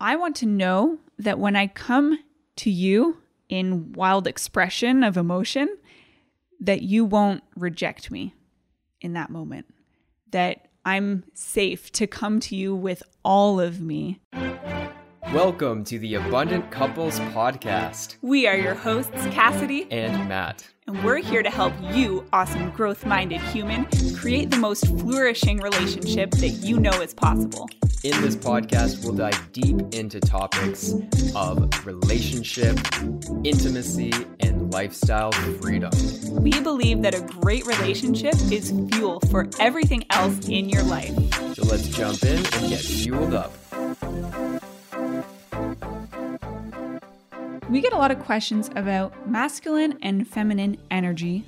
I want to know that when I come to you in wild expression of emotion, that you won't reject me in that moment, that I'm safe to come to you with all of me. Welcome to the Abundant Couples Podcast. We are your hosts, Cassidy and Matt. And we're here to help you, awesome growth minded human, create the most flourishing relationship that you know is possible. In this podcast, we'll dive deep into topics of relationship, intimacy, and lifestyle freedom. We believe that a great relationship is fuel for everything else in your life. So let's jump in and get fueled up. We get a lot of questions about masculine and feminine energy.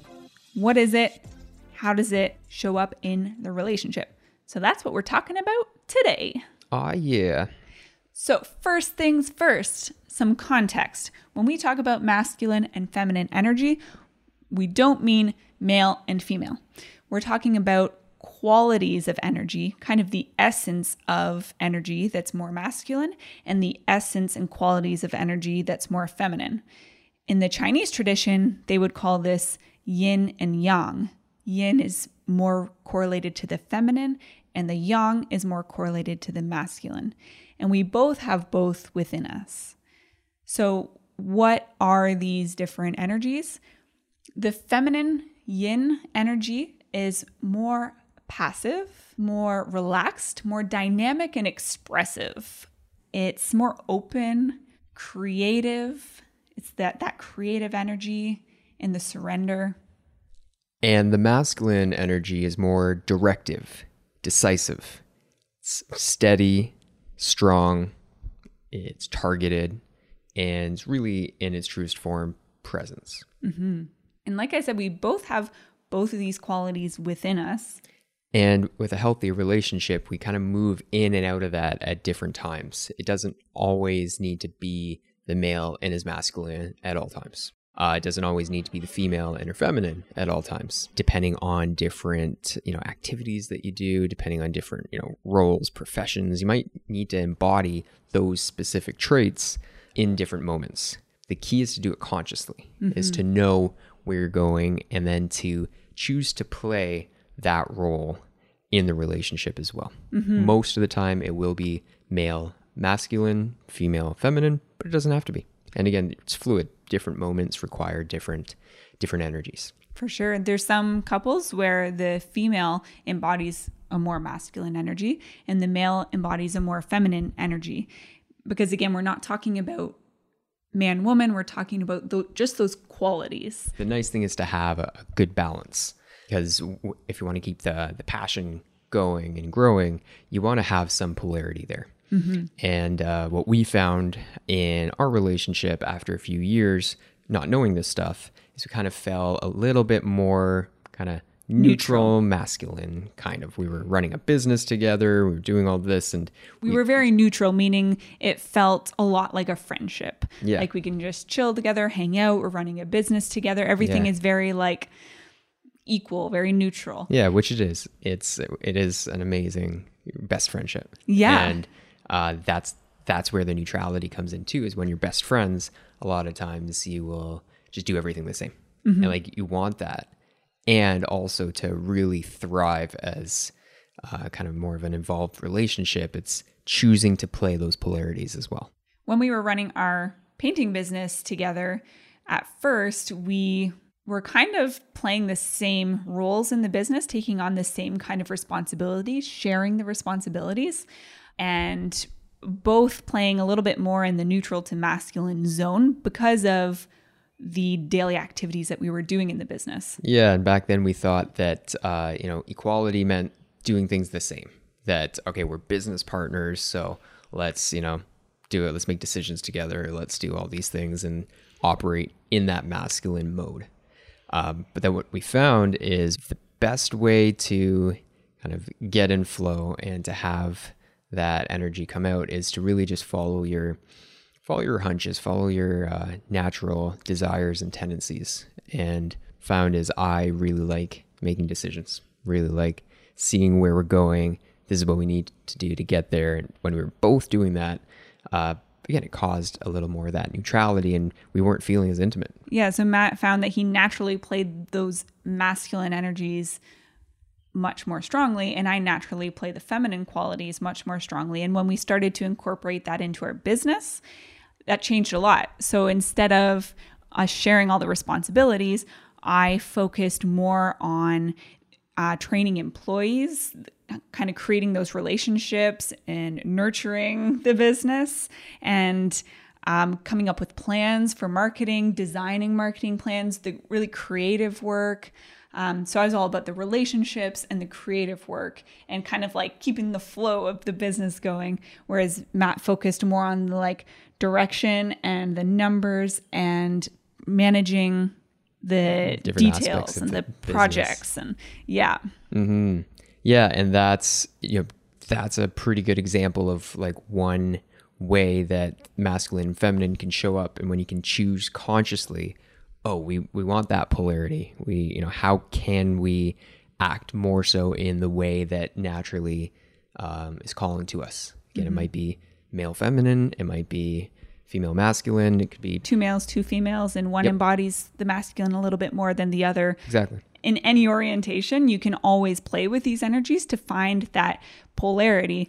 What is it? How does it show up in the relationship? So that's what we're talking about today. Ah, yeah. So, first things first, some context. When we talk about masculine and feminine energy, we don't mean male and female. We're talking about qualities of energy, kind of the essence of energy that's more masculine, and the essence and qualities of energy that's more feminine. In the Chinese tradition, they would call this yin and yang. Yin is more correlated to the feminine, and the yang is more correlated to the masculine. And we both have both within us. So, what are these different energies? The feminine yin energy is more passive, more relaxed, more dynamic and expressive. It's more open, creative. It's that that creative energy and the surrender. And the masculine energy is more directive, decisive. It's steady, strong, it's targeted, and really in its truest form, presence. Mm-hmm. And like I said, we both have both of these qualities within us. And with a healthy relationship, we kind of move in and out of that at different times. It doesn't always need to be the male and his masculine at all times. Uh, it doesn't always need to be the female and her feminine at all times, depending on different, you know, activities that you do, depending on different, you know, roles, professions. You might need to embody those specific traits in different moments. The key is to do it consciously, mm-hmm. is to know where you're going and then to choose to play that role in the relationship as well. Mm-hmm. Most of the time, it will be male, masculine, female, feminine, but it doesn't have to be. And again, it's fluid. Different moments require different different energies. For sure. There's some couples where the female embodies a more masculine energy and the male embodies a more feminine energy. Because again, we're not talking about man woman, we're talking about th- just those qualities. The nice thing is to have a, a good balance because if you want to keep the the passion going and growing, you want to have some polarity there. Mm-hmm. And uh, what we found in our relationship after a few years, not knowing this stuff, is we kind of fell a little bit more kind of neutral, neutral, masculine kind of. We were running a business together, we were doing all this and we, we, were very neutral, meaning it felt a lot like a friendship. Yeah. Like we can just chill together, hang out, we're running a business together. Everything yeah. is very like equal, very neutral. Yeah, which it is. It's it is an amazing best friendship. Yeah, and uh, that's that's where the neutrality comes in too. Is when you're best friends, a lot of times you will just do everything the same, mm-hmm. and like you want that, and also to really thrive as uh, kind of more of an involved relationship. It's choosing to play those polarities as well. When we were running our painting business together, at first we we're kind of playing the same roles in the business, taking on the same kind of responsibilities, sharing the responsibilities, and both playing a little bit more in the neutral to masculine zone because of the daily activities that we were doing in the business. Yeah, and back then we thought that uh, you know equality meant doing things the same. That okay, we're business partners, so let's you know do it. Let's make decisions together. Let's do all these things and operate in that masculine mode. Um, but then what we found is the best way to kind of get in flow and to have that energy come out is to really just follow your follow your hunches, follow your uh, natural desires and tendencies. And found is I really like making decisions, really like seeing where we're going. This is what we need to do to get there. And when we were both doing that, uh, again, it caused a little more of that neutrality and we weren't feeling as intimate. Yeah. So Matt found that he naturally played those masculine energies much more strongly, and I naturally play the feminine qualities much more strongly. And when we started to incorporate that into our business, that changed a lot. So instead of us sharing all the responsibilities, I focused more on uh, training employees, kind of creating those relationships and nurturing the business and um, coming up with plans for marketing, designing marketing plans, the really creative work. Um, so I was all about the relationships and the creative work and kind of like keeping the flow of the business going. Whereas Matt focused more on the like direction and the numbers and managing the Different details and the, the projects and yeah. hmm Yeah, and that's you know that's a pretty good example of like one way that masculine and feminine can show up, and when you can choose consciously, oh, we we want that polarity. We you know how can we act more so in the way that naturally um, is calling to us. Again, it might be male feminine, it might be female masculine, it could be Two males, two females, and one Yep. embodies the masculine a little bit more than the other. exactly. in any orientation, you can always play with these energies to find that polarity.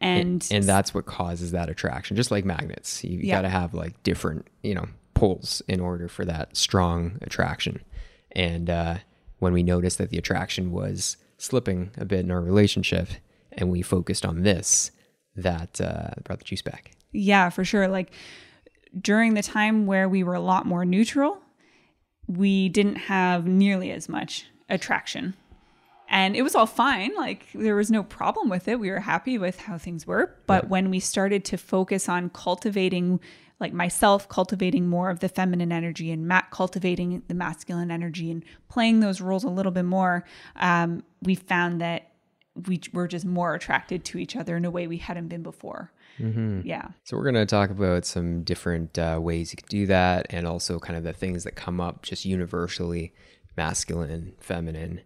And, and that's what causes that attraction just like magnets you, Yeah. got to have like different you know poles in order for that strong attraction and uh, when we noticed that the attraction was slipping a bit in our relationship and we focused on this that uh, brought the juice back yeah, for sure. Like during the time where we were a lot more neutral, we didn't have nearly as much attraction. And it was all fine. Like there was no problem with it. We were happy with how things were. But when we started to focus on cultivating, like myself cultivating more of the feminine energy and Matt cultivating the masculine energy and playing those roles a little bit more, um, we found that we were just more attracted to each other in a way we hadn't been before. Yeah. So we're going to talk about some different uh, ways you can do that, and also kind of the things that come up just universally, masculine, and feminine,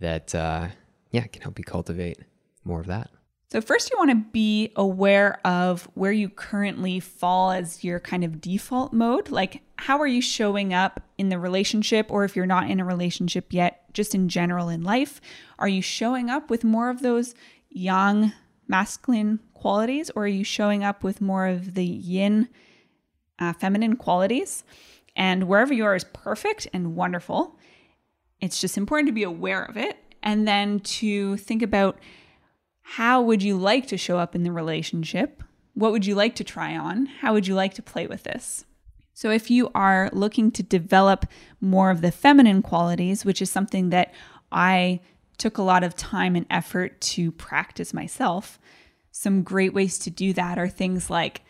that uh, yeah can help you cultivate more of that. So, first, you want to be aware of where you currently fall as your kind of default mode. Like, how are you showing up in the relationship, or if you're not in a relationship yet, just in general in life? Are you showing up with more of those yang masculine qualities, or are you showing up with more of the yin uh, feminine qualities? And wherever you are is perfect and wonderful. It's just important to be aware of it and then to think about how would you like to show up in the relationship? What would you like to try on? How would you like to play with this? So, if you are looking to develop more of the feminine qualities, which is something that I took a lot of time and effort to practice myself, some great ways to do that are things like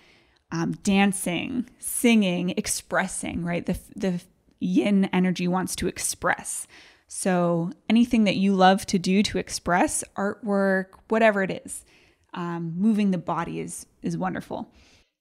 um, dancing, singing, expressing, right? The, the yin energy wants to express. So anything that you love to do to express, artwork, whatever it is, um, moving the body is is wonderful.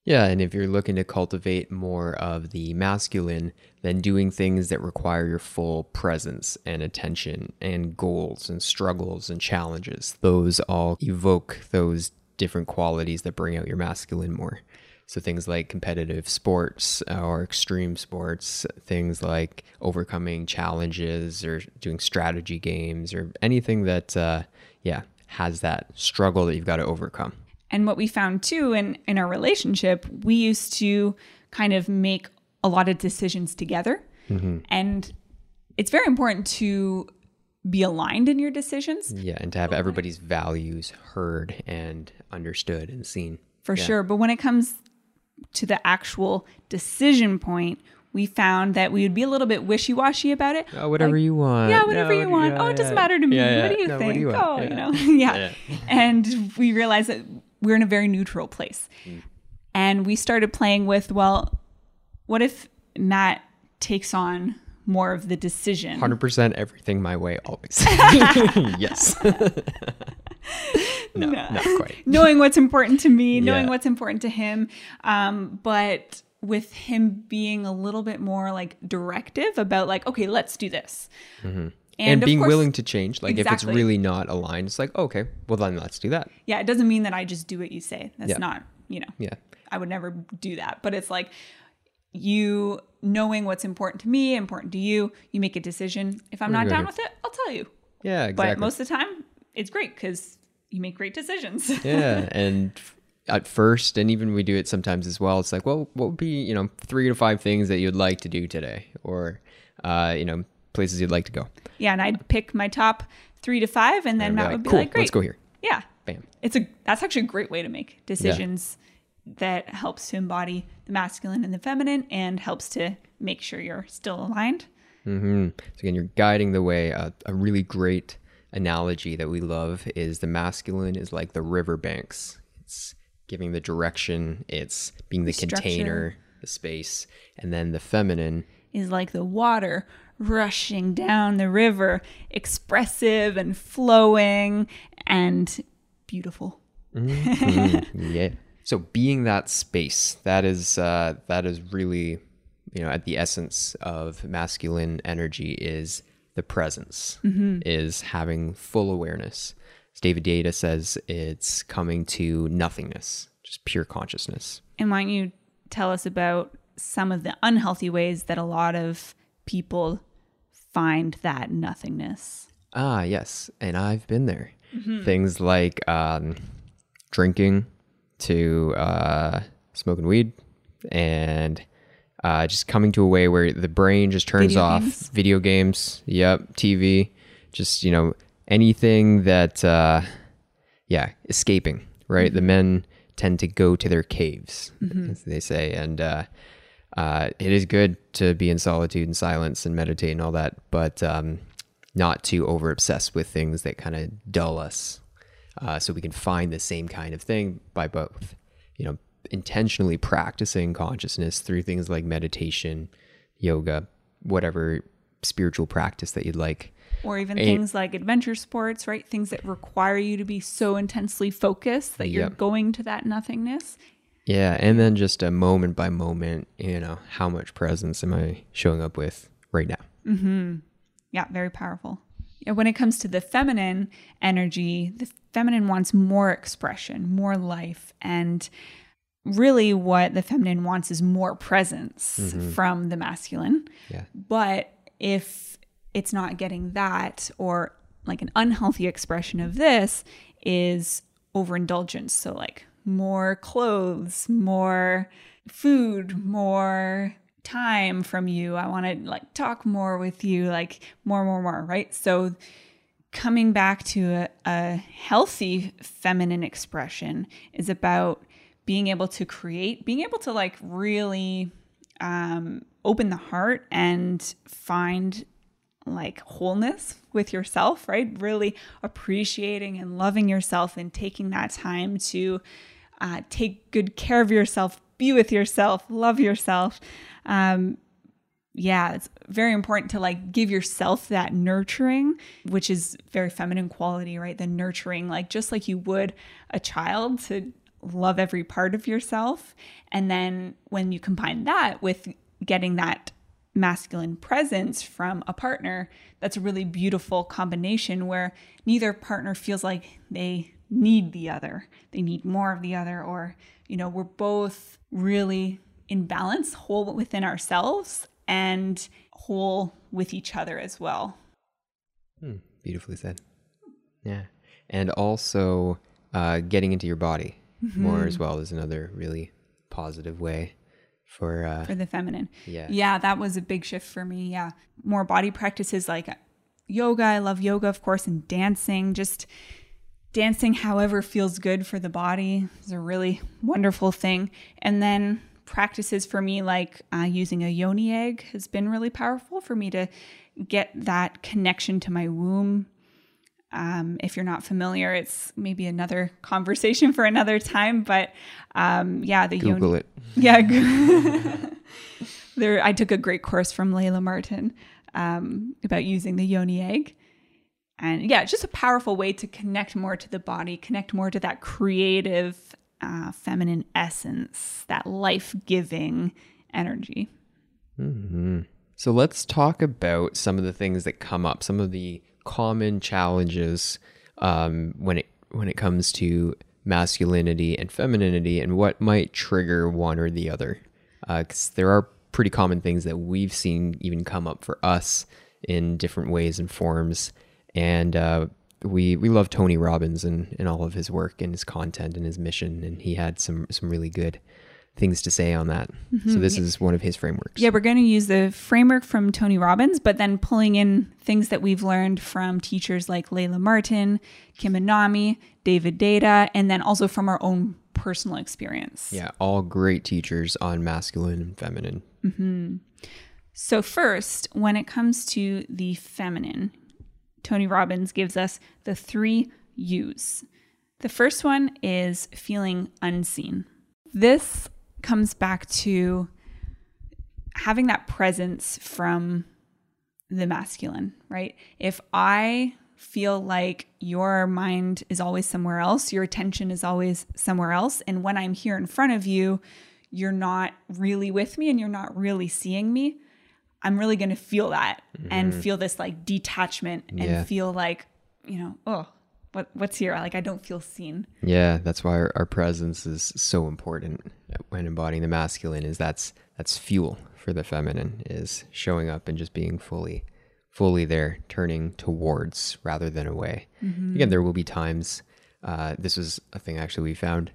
Yeah, and if you're looking to cultivate more of the masculine, then doing things that require your full presence and attention and goals and struggles and challenges, those all evoke those different qualities that bring out your masculine more. So things like competitive sports or extreme sports, things like overcoming challenges or doing strategy games or anything that, uh, yeah, has that struggle that you've got to overcome. And what we found too in, in our relationship, we used to kind of make a lot of decisions together. Mm-hmm. And it's very important to be aligned in your decisions Yeah, and to have everybody's values heard and understood and seen. for sure. But when it comes to the actual decision point, we found that we would be a little bit wishy washy about it. Oh, whatever you want. Yeah, whatever No, you want. yeah, oh, it doesn't yeah. matter to me. Yeah, yeah. What do you No, think? want? Oh, Yeah. you know, yeah. Yeah. And we realized that we're in a very neutral place. Mm. And we started playing with, well, what if Matt takes on more of the decision? 100% everything my way always. yes. no, not quite. knowing what's important to me, knowing Yeah. what's important to him, um, but with him being a little bit more like directive about like, okay, let's do this, And, of being course- willing to change. Like if it's really not aligned, it's like, okay, well then let's do that. Yeah, it doesn't mean that I just do what you say. That's Yeah. not, you know. Yeah. I would never do that. But it's like you knowing what's important to me, important to you, you make a decision. If I'm not down with it, I'll tell you. Yeah, exactly. But most of the time, it's great because you make great decisions. yeah, and at first, and even we do it sometimes as well. It's like, well, what would be you know three to five things that you'd like to do today, or uh, you know places you'd like to go. Yeah, and I'd pick my top three to five, and then And that like, would be cool, like, great. let's go here. Yeah, Bam. it's a that's actually a great way to make decisions that helps to embody the masculine and the feminine, and helps to make sure you're still aligned. Mm-hmm. So again, you're guiding the way. Uh, a really great analogy that we love is the masculine is like the riverbanks. It's giving the direction. It's being the, structure. container, the space, and then the feminine. Is like the water rushing down the river, expressive and flowing and beautiful. Mhm, yeah. So being that space, that is uh, that is really, you know, at the essence of masculine energy is the presence, is having full awareness. As David Deida says, it's coming to nothingness, just pure consciousness. And why don't you tell us about some of the unhealthy ways that a lot of people find that nothingness? Ah, yes, and I've been there. Things like um, drinking, to uh, smoking weed, and uh, just coming to a way where the brain just turns Video off. games? Video games, yep, TV, just you know anything that, uh, yeah, escaping. Right, the men tend to go to their caves, as they say, and uh, it is good to be in solitude and silence and meditate and all that, but um, not to over obsess with things that kind of dull us. Uh, so we can find the same kind of thing by both, you know, intentionally practicing consciousness through things like meditation, yoga, whatever spiritual practice that you'd like. Or even Ain't- things like adventure sports, right? Things that require you to be so intensely focused that you're Yep. going to that nothingness. Yeah, and then just a moment by moment, you know, how much presence am I showing up with right now? Mm-hmm. Yeah, very powerful. Yeah, when it comes to the feminine energy, the feminine wants more expression, more life. And really, what the feminine wants is more presence from the masculine. Yeah. But if it's not getting that, or like an unhealthy expression of this is overindulgence. So, like more clothes, more food, more time from you. I want to like talk more with you, like more, more, more, right? So, coming back to a, a healthy feminine expression is about being able to create, being able to like really um, open the heart and find like wholeness with yourself, right? Really appreciating and loving yourself and taking that time to uh, take good care of yourself, be with yourself, love yourself. Um, yeah, it's very important to like give yourself that nurturing, which is very feminine quality, right? The nurturing, like just like you would a child to love every part of yourself. And then when you combine that with getting that masculine presence from a partner, that's a really beautiful combination where neither partner feels like they need the other. They need more of the other, or, you know, we're both really in balance, whole within ourselves and whole with each other as well. Hmm, beautifully said. Yeah. And also uh, getting into your body more as well is another really positive way for, uh, for the feminine. yeah. Yeah, that was a big shift for me. Yeah. More body practices like yoga. I love yoga, of course, and dancing. Just dancing however feels good for the body is a really wonderful thing. And then practices for me like uh, using a yoni egg has been really powerful for me to get that connection to my womb. Um, if you're not familiar, it's maybe another conversation for another time. But um, yeah, the yoni. Google it. Yeah. there, I took a great course from Layla Martin um, about using the yoni egg. And yeah, it's just a powerful way to connect more to the body, connect more to that creative uh, feminine essence, that life giving energy. hmm So let's talk about some of the things that come up, some of the common challenges um, when it when it comes to masculinity and femininity and what might trigger one or the other. Because uh, there are pretty common things that we've seen even come up for us in different ways and forms. And uh, we we love Tony Robbins and, and all of his work and his content and his mission. And he had some some really good things to say on that. Mm-hmm. So this is one of his frameworks. Yeah, we're going to use the framework from Tony Robbins, but then pulling in things that we've learned from teachers like Layla Martin, Kim Anami, David Deida, and then also from our own personal experience. Yeah, all great teachers on masculine and feminine. Mm-hmm. So first, when it comes to the feminine, Tony Robbins gives us the three U's. The first one is feeling unseen. This comes back to having that presence from the masculine, right? If I feel like your mind is always somewhere else, your attention is always somewhere else, and when I'm here in front of you, you're not really with me and you're not really seeing me, I'm really going to feel that mm-hmm. and feel this like detachment and yeah. feel like, you know, oh, what what's here? Like i don't feel seen. Yeah that's why our, our, presence is so important. When embodying the masculine is that's that's fuel for the feminine is showing up and just being fully fully there turning towards rather than away. Mm-hmm. again there will be times uh, this is a thing actually we found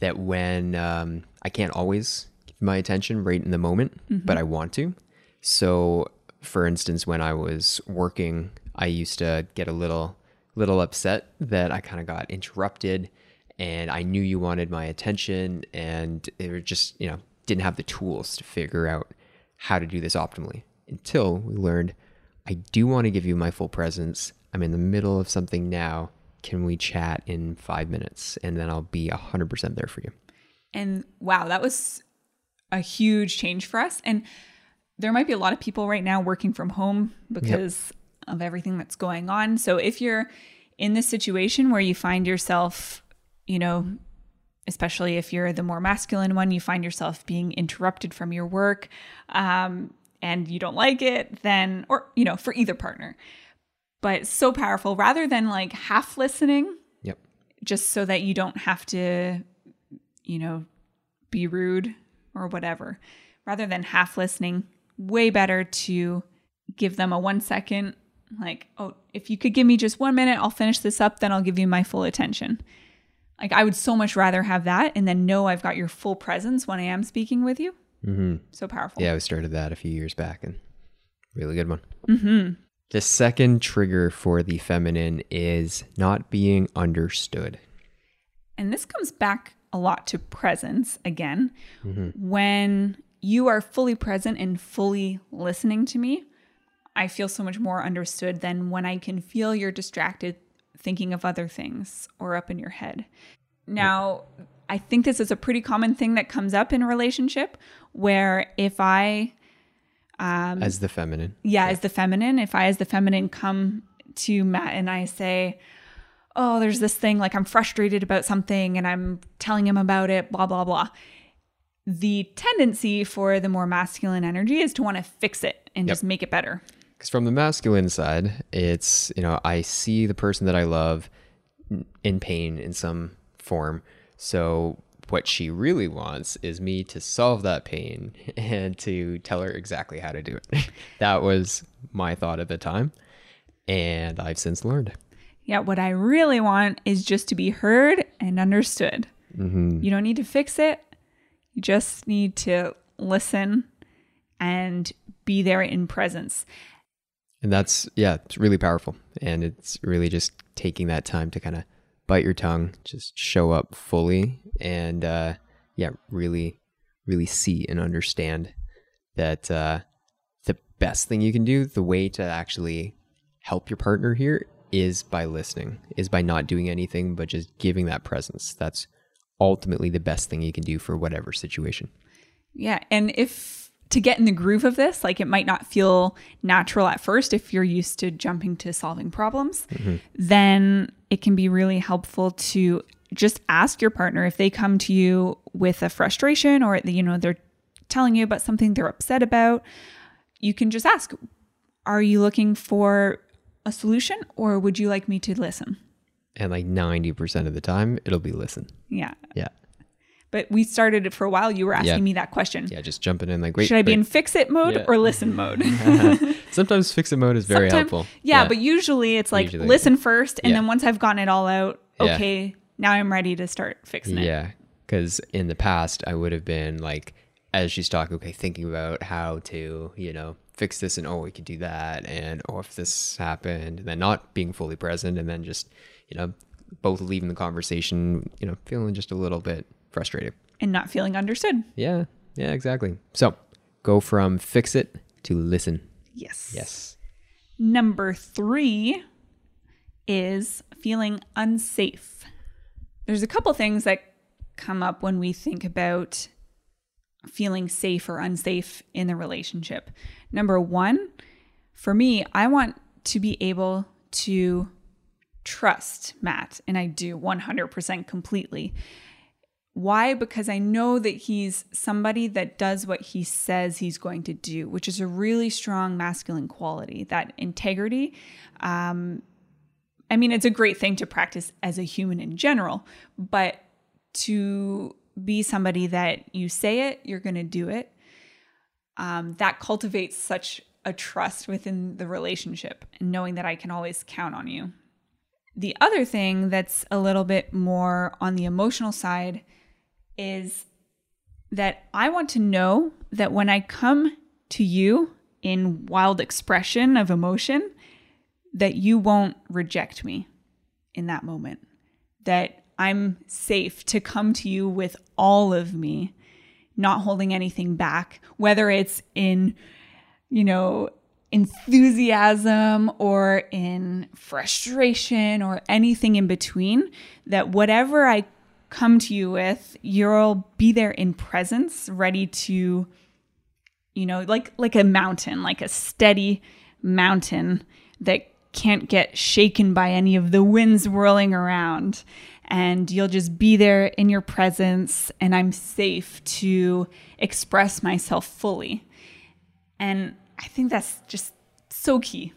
that when um, i can't always give my attention right in the moment mm-hmm. but i want to. So for instance when i was working i used to get a little little upset that I kind of got interrupted and I knew you wanted my attention and it just, you know, didn't have the tools to figure out how to do this optimally until we learned I do want to give you my full presence. I'm in the middle of something now. Can we chat in five minutes? And then I'll be 100% there for you. And wow, that was a huge change for us. And there might be a lot of people right now working from home because yep of everything that's going on. So if you're in this situation where you find yourself, you know, especially if you're the more masculine one, you find yourself being interrupted from your work um, and you don't like it, then, or, you know, for either partner. But so powerful rather than like half listening. Yep. Just so that you don't have to, you know, be rude or whatever. Rather than half listening, way better to give them a one second like, oh, if you could give me just one minute, I'll finish this up, then I'll give you my full attention. Like, I would so much rather have that and then know I've got your full presence when I am speaking with you. Mm-hmm. So powerful. Yeah, we started that a few years back and really good one. Mm-hmm. The second trigger for the feminine is not being understood. And this comes back a lot to presence again. Mm-hmm. When you are fully present and fully listening to me, I feel so much more understood than when I can feel you're distracted thinking of other things or up in your head. Now, I think this is a pretty common thing that comes up in a relationship where if I um, as the feminine. Yeah, yeah, as the feminine, if I as the feminine come to Matt and I say, "Oh, there's this thing like I'm frustrated about something and I'm telling him about it, blah blah blah." The tendency for the more masculine energy is to want to fix it and yep. just make it better. Because from the masculine side, it's, you know, I see the person that I love in pain in some form. So what she really wants is me to solve that pain and to tell her exactly how to do it. that was my thought at the time. And I've since learned. Yeah, what I really want is just to be heard and understood. Mm-hmm. You don't need to fix it. You just need to listen and be there in presence. And that's, yeah, it's really powerful. And it's really just taking that time to kind of bite your tongue, just show up fully and, uh, yeah, really, really see and understand that uh, the best thing you can do, the way to actually help your partner here is by listening, is by not doing anything, but just giving that presence. That's ultimately the best thing you can do for whatever situation. Yeah. And if to get in the groove of this, like it might not feel natural at first if you're used to jumping to solving problems, mm-hmm. then it can be really helpful to just ask your partner if they come to you with a frustration or you know they're telling you about something they're upset about, you can just ask, are you looking for a solution or would you like me to listen? And like 90% of the time, it'll be listen. Yeah. Yeah. But we started it for a while. You were asking Yeah. me that question. Yeah, just jumping in like, wait. Should I be in fix it mode Yeah. or listen mode? Sometimes fix it mode is very helpful. Yeah, but usually it's like Usually. listen first, and Yeah. then once I've gotten it all out, Yeah. okay, now I'm ready to start fixing it. Yeah, because in the past I would have been like, as she's talking, okay, thinking about how to, you know, fix this, and oh, we could do that, and oh, if this happened, and then not being fully present, and then just, you know, both leaving the conversation, you know, feeling just a little bit frustrated. And not feeling understood. Yeah, yeah, exactly. So go from fix it to listen. Yes. Yes. Number three is feeling unsafe. There's a couple things that come up when we think about feeling safe or unsafe in the relationship. Number one, for me, I want to be able to trust Matt, and I do 100% completely. Why? Because I know that he's somebody that does what he says he's going to do, which is a really strong masculine quality, that integrity. Um, I mean, it's a great thing to practice as a human in general, but to be somebody that you say it, you're going to do it, um, that cultivates such a trust within the relationship and knowing that I can always count on you. The other thing that's a little bit more on the emotional side is that I want to know that when I come to you in wild expression of emotion, that you won't reject me in that moment. That I'm safe to come to you with all of me, not holding anything back, whether it's in, you know, enthusiasm or in frustration or anything in between, that whatever I come to you with, you'll be there in presence, ready to, you know, like like a mountain, like a steady mountain that can't get shaken by any of the winds whirling around. And you'll just be there in your presence, and I'm safe to express myself fully. And I think that's just so key.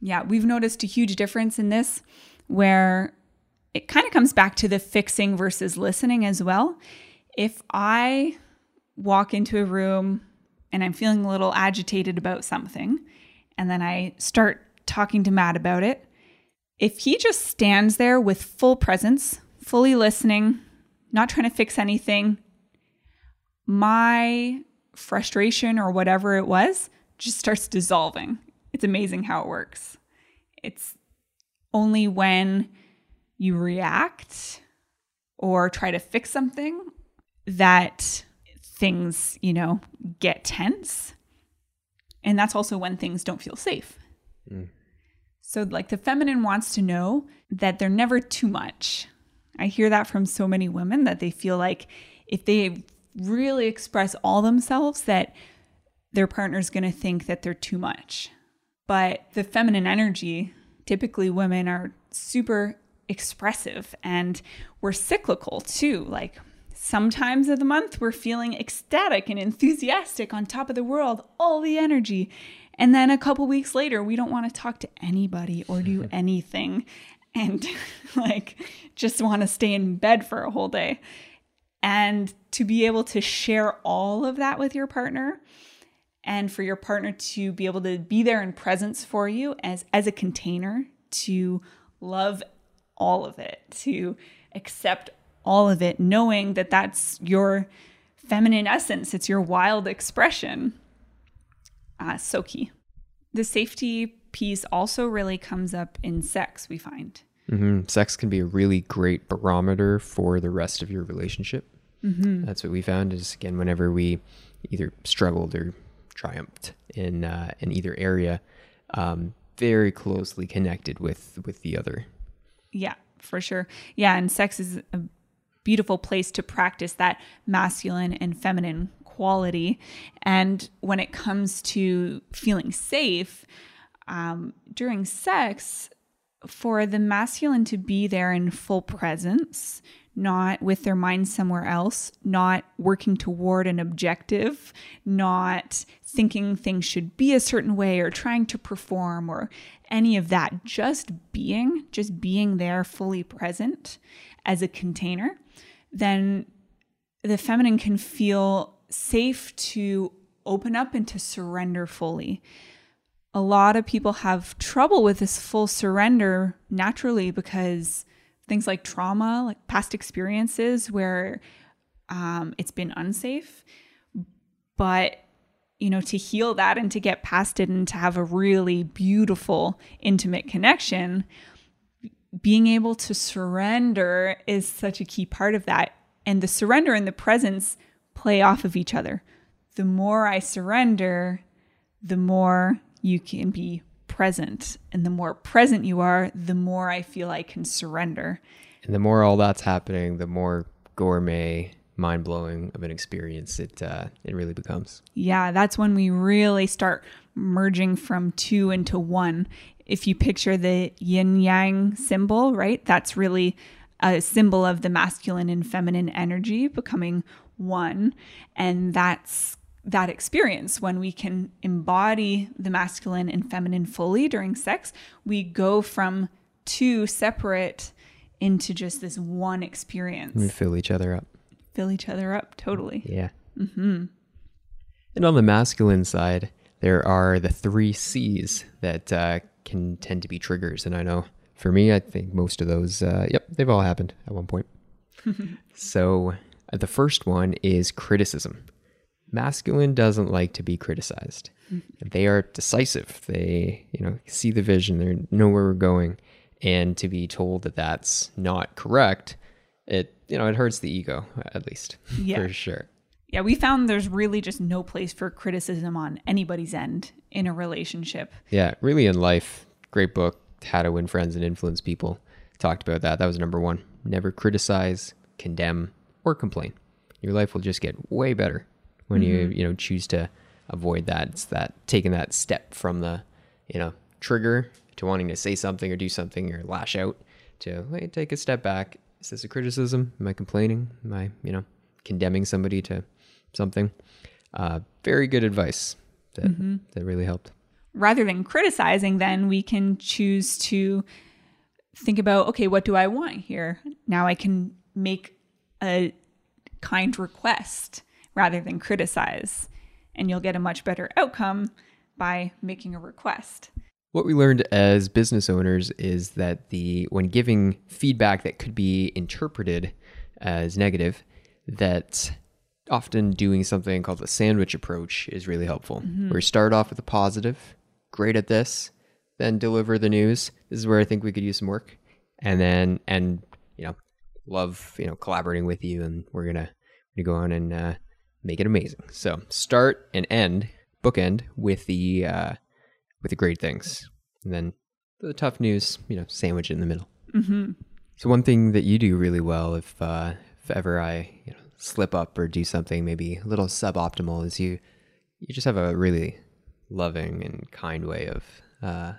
Yeah, we've noticed a huge difference in this where it kind of comes back to the fixing versus listening as well. If I walk into a room and I'm feeling a little agitated about something, and then I start talking to Matt about it, if he just stands there with full presence, fully listening, not trying to fix anything, my frustration or whatever it was just starts dissolving. It's amazing how it works. It's only when you react or try to fix something that things, you know, get tense. And that's also when things don't feel safe. Mm. So, like, the feminine wants to know that they're never too much. I hear that from so many women that they feel like if they really express all themselves, that their partner's going to think that they're too much. But the feminine energy, typically women are super expressive and we're cyclical too. Like sometimes of the month, we're feeling ecstatic and enthusiastic on top of the world, all the energy. And then a couple weeks later, we don't want to talk to anybody or do anything and like just want to stay in bed for a whole day. And to be able to share all of that with your partner and for your partner to be able to be there in presence for you as as a container to love all of it, to accept all of it, knowing that that's your feminine essence, it's your wild expression. Uh, so key. The safety piece also really comes up in sex, we find. hmm Sex can be a really great barometer for the rest of your relationship. Mm-hmm. That's what we found is again whenever we either struggled or triumphed in uh, in either area, um, very closely connected with with the other. Yeah, for sure. Yeah, and sex is a beautiful place to practice that masculine and feminine quality. And when it comes to feeling safe um, during sex, for the masculine to be there in full presence, not with their mind somewhere else, not working toward an objective, not thinking things should be a certain way or trying to perform or any of that. Just being, just being there fully present as a container, then the feminine can feel safe to open up and to surrender fully. A lot of people have trouble with this full surrender naturally because things like trauma, like past experiences where um, it's been unsafe. But, you know, to heal that and to get past it and to have a really beautiful, intimate connection, being able to surrender is such a key part of that. And the surrender and the presence play off of each other. The more I surrender, the more you can be present. And the more present you are, the more I feel I can surrender. And the more all that's happening, the more gourmet, mind blowing of an experience it uh, it really becomes. Yeah, that's when we really start merging from two into one. If you picture the yin yang symbol, right? That's really a symbol of the masculine and feminine energy becoming one. And that's that experience when we can embody the masculine and feminine fully during sex. We go from two separate into just this one experience. We fill each other up. Fill each other up, totally. Yeah. Mm-hmm. And on the masculine side, there are the three C's that uh, can tend to be triggers. And I know for me, I think most of those, uh, yep, they've all happened at one point. so uh, the first one is criticism. Masculine doesn't like to be criticized. Mm-hmm. They are decisive. They, you know, see the vision. They know where we're going, and to be told that that's not correct, it, you know, it hurts the ego at least yeah. for sure. Yeah, we found there's really just no place for criticism on anybody's end in a relationship. Yeah, really in life. Great book, How to Win Friends and Influence People. Talked about that. That was number one. Never criticize, condemn, or complain. Your life will just get way better when mm-hmm. you you know choose to avoid that. It's that taking that step from the you know trigger to wanting to say something or do something or lash out to hey, take a step back. Is this a criticism? Am I complaining? Am I you know condemning somebody to something? Uh, very good advice that mm-hmm. that really helped. Rather than criticizing, then we can choose to think about okay, what do I want here? Now I can make a kind request rather than criticize. And you'll get a much better outcome by making a request. What we learned as business owners is that the when giving feedback that could be interpreted as negative, that often doing something called the sandwich approach is really helpful. Mm-hmm. Where we start off with a positive, great at this, then deliver the news. This is where I think we could use some work. And then and you know, love, you know, collaborating with you and we're gonna, we're gonna go on and uh, make it amazing. So start and end, bookend with the uh, with the great things, and then the tough news, you know, sandwich it in the middle. Mm-hmm. So one thing that you do really well, if uh, if ever I you know, slip up or do something maybe a little suboptimal, is you you just have a really loving and kind way of uh,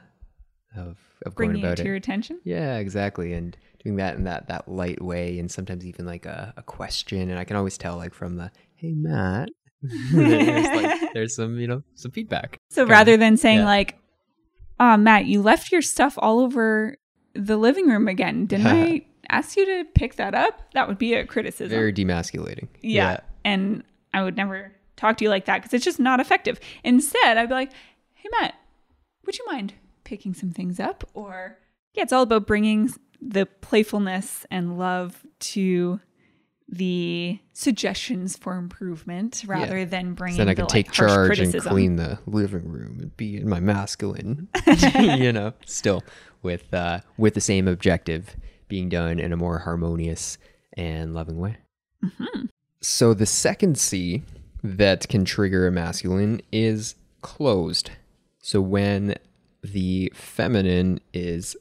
of of bringing going about it to it. your attention. Yeah, exactly, and doing that in that that light way, and sometimes even like a, a question. And I can always tell like from the hey Matt, there's like there's some you know some feedback. So rather than saying yeah. like, "Ah, oh, Matt, you left your stuff all over the living room again. Didn't I ask you to pick that up?" That would be a criticism. Very demasculating. Yeah, yeah. and I would never talk to you like that because it's just not effective. Instead, I'd be like, "Hey Matt, would you mind picking some things up?" Or yeah, it's all about bringing the playfulness and love to the suggestions for improvement rather yeah. than bringing so then I can the, take like, charge and clean the living room and be in my masculine, you know, still with uh, with the same objective being done in a more harmonious and loving way. Mm-hmm. So the second C that can trigger a masculine is closed. So when the feminine is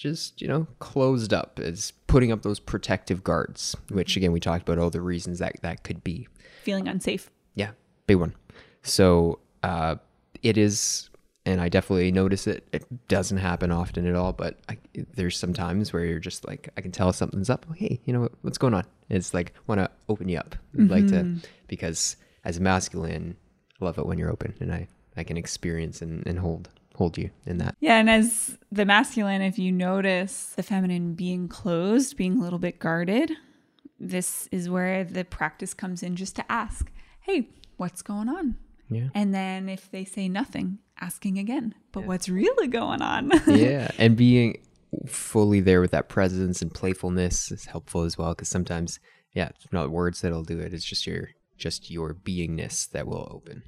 just you know closed up is putting up those protective guards which again we talked about all the reasons that that could be feeling unsafe yeah big one so uh it is and i definitely notice it it doesn't happen often at all but I, there's some times where you're just like, I can tell something's up. Hey, you know what, what's going on? It's like want to open you up. I'd like to because as a masculine, I love it when you're open, and I I can experience and, and hold hold you in that. Yeah, and as the masculine, if you notice the feminine being closed, being a little bit guarded, this is where the practice comes in just to ask, hey, what's going on? Yeah. And then if they say nothing, asking again, but what's really going on? yeah, and being fully there with that presence and playfulness is helpful as well because sometimes, yeah, it's not words that'll do it. It's just your just your beingness that will open.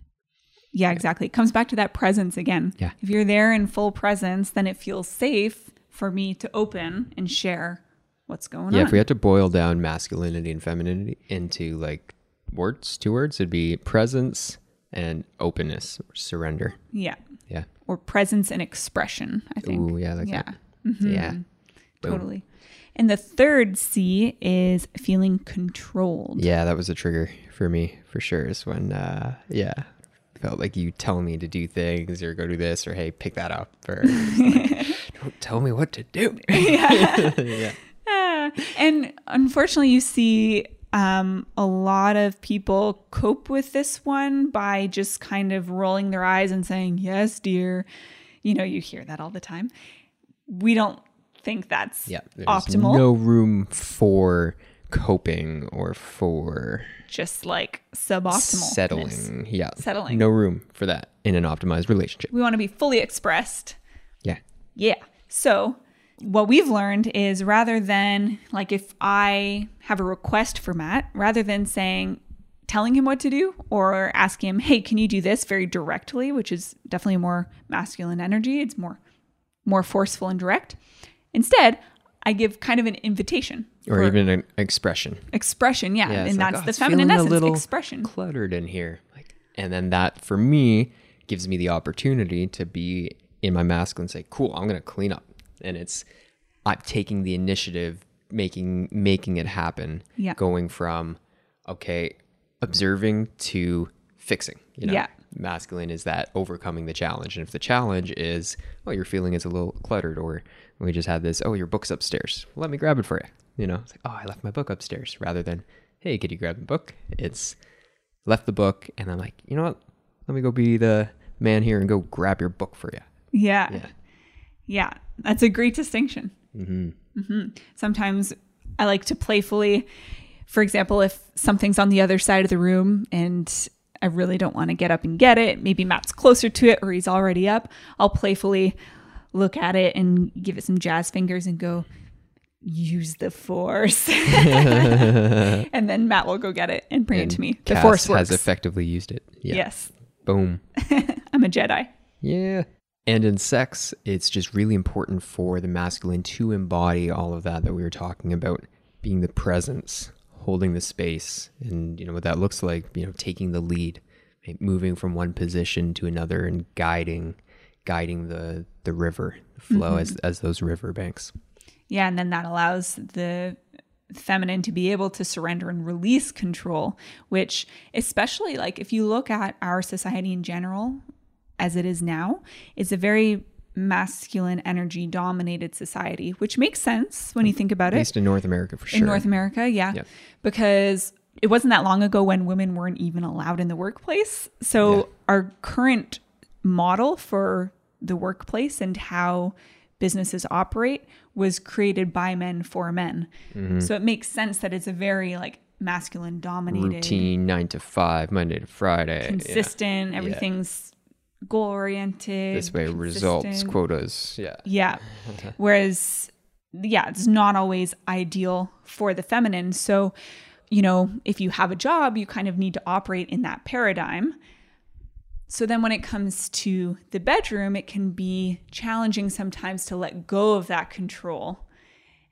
Yeah, exactly. It comes back to that presence again. Yeah. If you're there in full presence, then it feels safe for me to open and share what's going Yeah, on. Yeah, if we had to boil down masculinity and femininity into like words, two words, it'd be presence and openness or surrender. yeah. Yeah. Or presence and expression, I think. Ooh, yeah, like yeah. Mhm. Yeah. Boom. Totally. And the third C is feeling controlled. Yeah, that was a trigger for me for sure. Is when, uh, yeah, felt like you tell me to do things or go do this or hey, pick that up or like, don't tell me what to do. yeah. Ah, and unfortunately, you see um, a lot of people cope with this one by just kind of rolling their eyes and saying, Yes, dear. You know, you hear that all the time. We don't think that's Yeah. Optimal. No room for coping or for just like suboptimal. settling. Yeah. Settling. No room for that in an optimized relationship. We want to be fully expressed. Yeah. Yeah. So, what we've learned is rather than like if I have a request for Matt, rather than saying, telling him what to do or asking him, hey, can you do this very directly, which is definitely more masculine energy. It's more more forceful and direct. Instead, I give kind of an invitation Or for even an expression. expression. Yeah. Yeah, and like, that's "Oh, the it's feminine feeling a little expression. cluttered in here. Like, and then that for me gives me the opportunity to be in my masculine. Say, cool, I'm gonna clean up, and it's I'm taking the initiative, making making it happen. Yeah. Going from okay, observing to fixing. You know, Yeah. masculine is that overcoming the challenge, and if the challenge is, oh, your feeling is a little cluttered, or we just had this, oh, your book's upstairs. Let me grab it for you. You know, it's like, oh, I left my book upstairs, rather than, hey, could you grab the book? It's left the book, and I'm like, you know what? Let me go be the man here and go grab your book for you. Yeah. Yeah. Yeah, that's a great distinction. Mm-hmm. Sometimes I like to playfully, for example, if something's on the other side of the room and I really don't want to get up and get it, maybe Matt's closer to it or he's already up, I'll playfully look at it and give it some jazz fingers and go, use the force. and then Matt will go get it and bring it to me. The Cass force works. has effectively used it. Yeah. Yes. Boom. I'm a Jedi. Yeah. And in sex, it's just really important for the masculine to embody all of that that we were talking about, being the presence, holding the space, and you know what that looks like, you know, taking the lead, moving from one position to another and guiding guiding the the river, flow as mm-hmm. as those river banks. Yeah, and then that allows the feminine to be able to surrender and release control, which especially like if you look at our society in general as it is now, it's a very masculine energy dominated society, which makes sense when you mm-hmm. think about it. At least in North America for sure. In North America, yeah. Yeah. Because it wasn't that long ago when women weren't even allowed in the workplace. So Yeah. our current model for the workplace and how businesses operate was created by men for men. Mm-hmm. So it makes sense that it's a very like masculine dominated Routine nine to five, Monday to Friday. yeah. consistent, everything's goal oriented. This way, results, quotas. Yeah. Yeah. Whereas, yeah, it's not always ideal for the feminine. So, you know, if you have a job, you kind of need to operate in that paradigm. So then when it comes to the bedroom, it can be challenging sometimes to let go of that control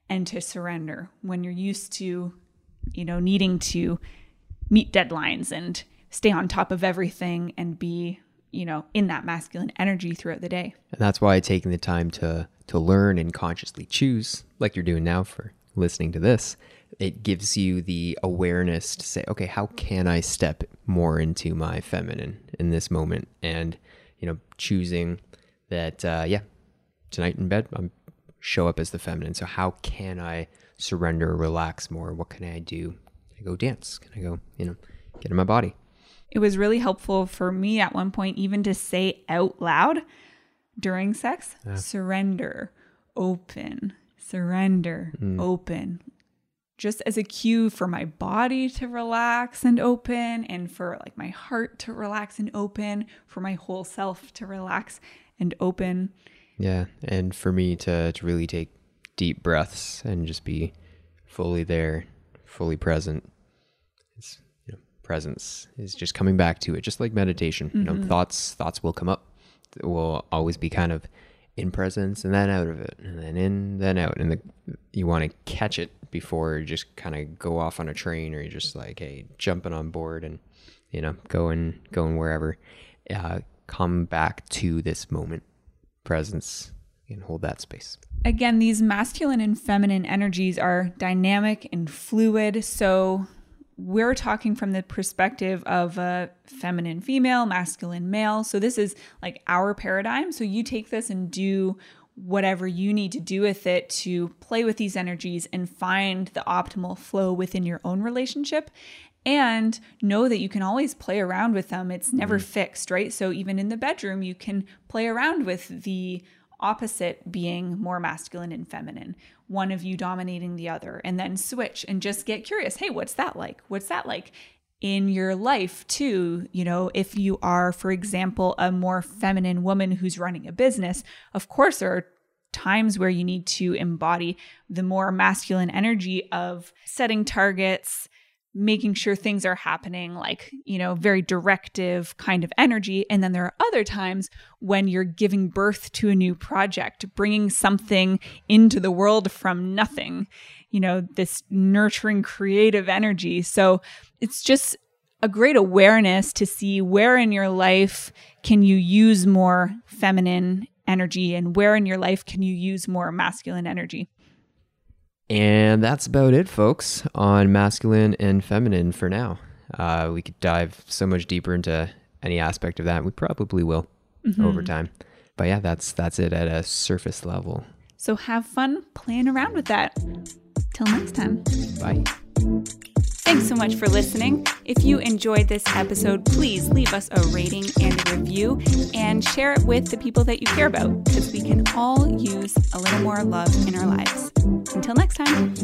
and to surrender when you're used to, you know, needing to meet deadlines and stay on top of everything and be, you know, in that masculine energy throughout the day. And that's why taking the time to to learn and consciously choose, like you're doing now for listening to this, it gives you the awareness to say, okay, how can I step more into my feminine in this moment? And you know, choosing that, uh, yeah, tonight in bed, I'm show up as the feminine. So how can I surrender, relax more? What can I do? Can I go dance? Can I go, you know, get in my body? It was really helpful for me at one point even to say out loud during sex, Yeah. surrender, open, surrender, open. Just as a cue for my body to relax and open and for like my heart to relax and open, for my whole self to relax and open. Yeah, and for me to to really take deep breaths and just be fully there, fully present. It's you know, presence is just coming back to it, just like meditation. You know, mm-hmm. thoughts thoughts will come up. Will always be kind of in presence and then out of it, and then in, then out, and the, you want to catch it before you just kind of go off on a train or you're just like, hey, jumping on board and you know, going going wherever. Uh, come back to this moment presence and hold that space. Again, these masculine and feminine energies are dynamic and fluid. So we're talking from the perspective of a feminine female, masculine male. So this is like our paradigm. So you take this and do whatever you need to do with it to play with these energies and find the optimal flow within your own relationship and know that you can always play around with them. It's never mm-hmm. fixed, right? So even in the bedroom, you can play around with the opposite being more masculine and feminine, one of you dominating the other, and then switch and just get curious. Hey, what's that like? What's that like? In your life, too, you know, if you are, for example, a more feminine woman who's running a business, of course, there are times where you need to embody the more masculine energy of setting targets, making sure things are happening, like, you know, very directive kind of energy. And then there are other times when you're giving birth to a new project, bringing something into the world from nothing, you know, this nurturing creative energy. So it's just a great awareness to see where in your life can you use more feminine energy and where in your life can you use more masculine energy. And that's about it, folks, on masculine and feminine for now. Uh, we could dive so much deeper into any aspect of that. We probably will over time. But yeah, that's that's it at a surface level. So have fun playing around with that. Till next time. Bye. Thanks so much for listening. If you enjoyed this episode, please leave us a rating and a review and share it with the people that you care about because we can all use a little more love in our lives. Until next time.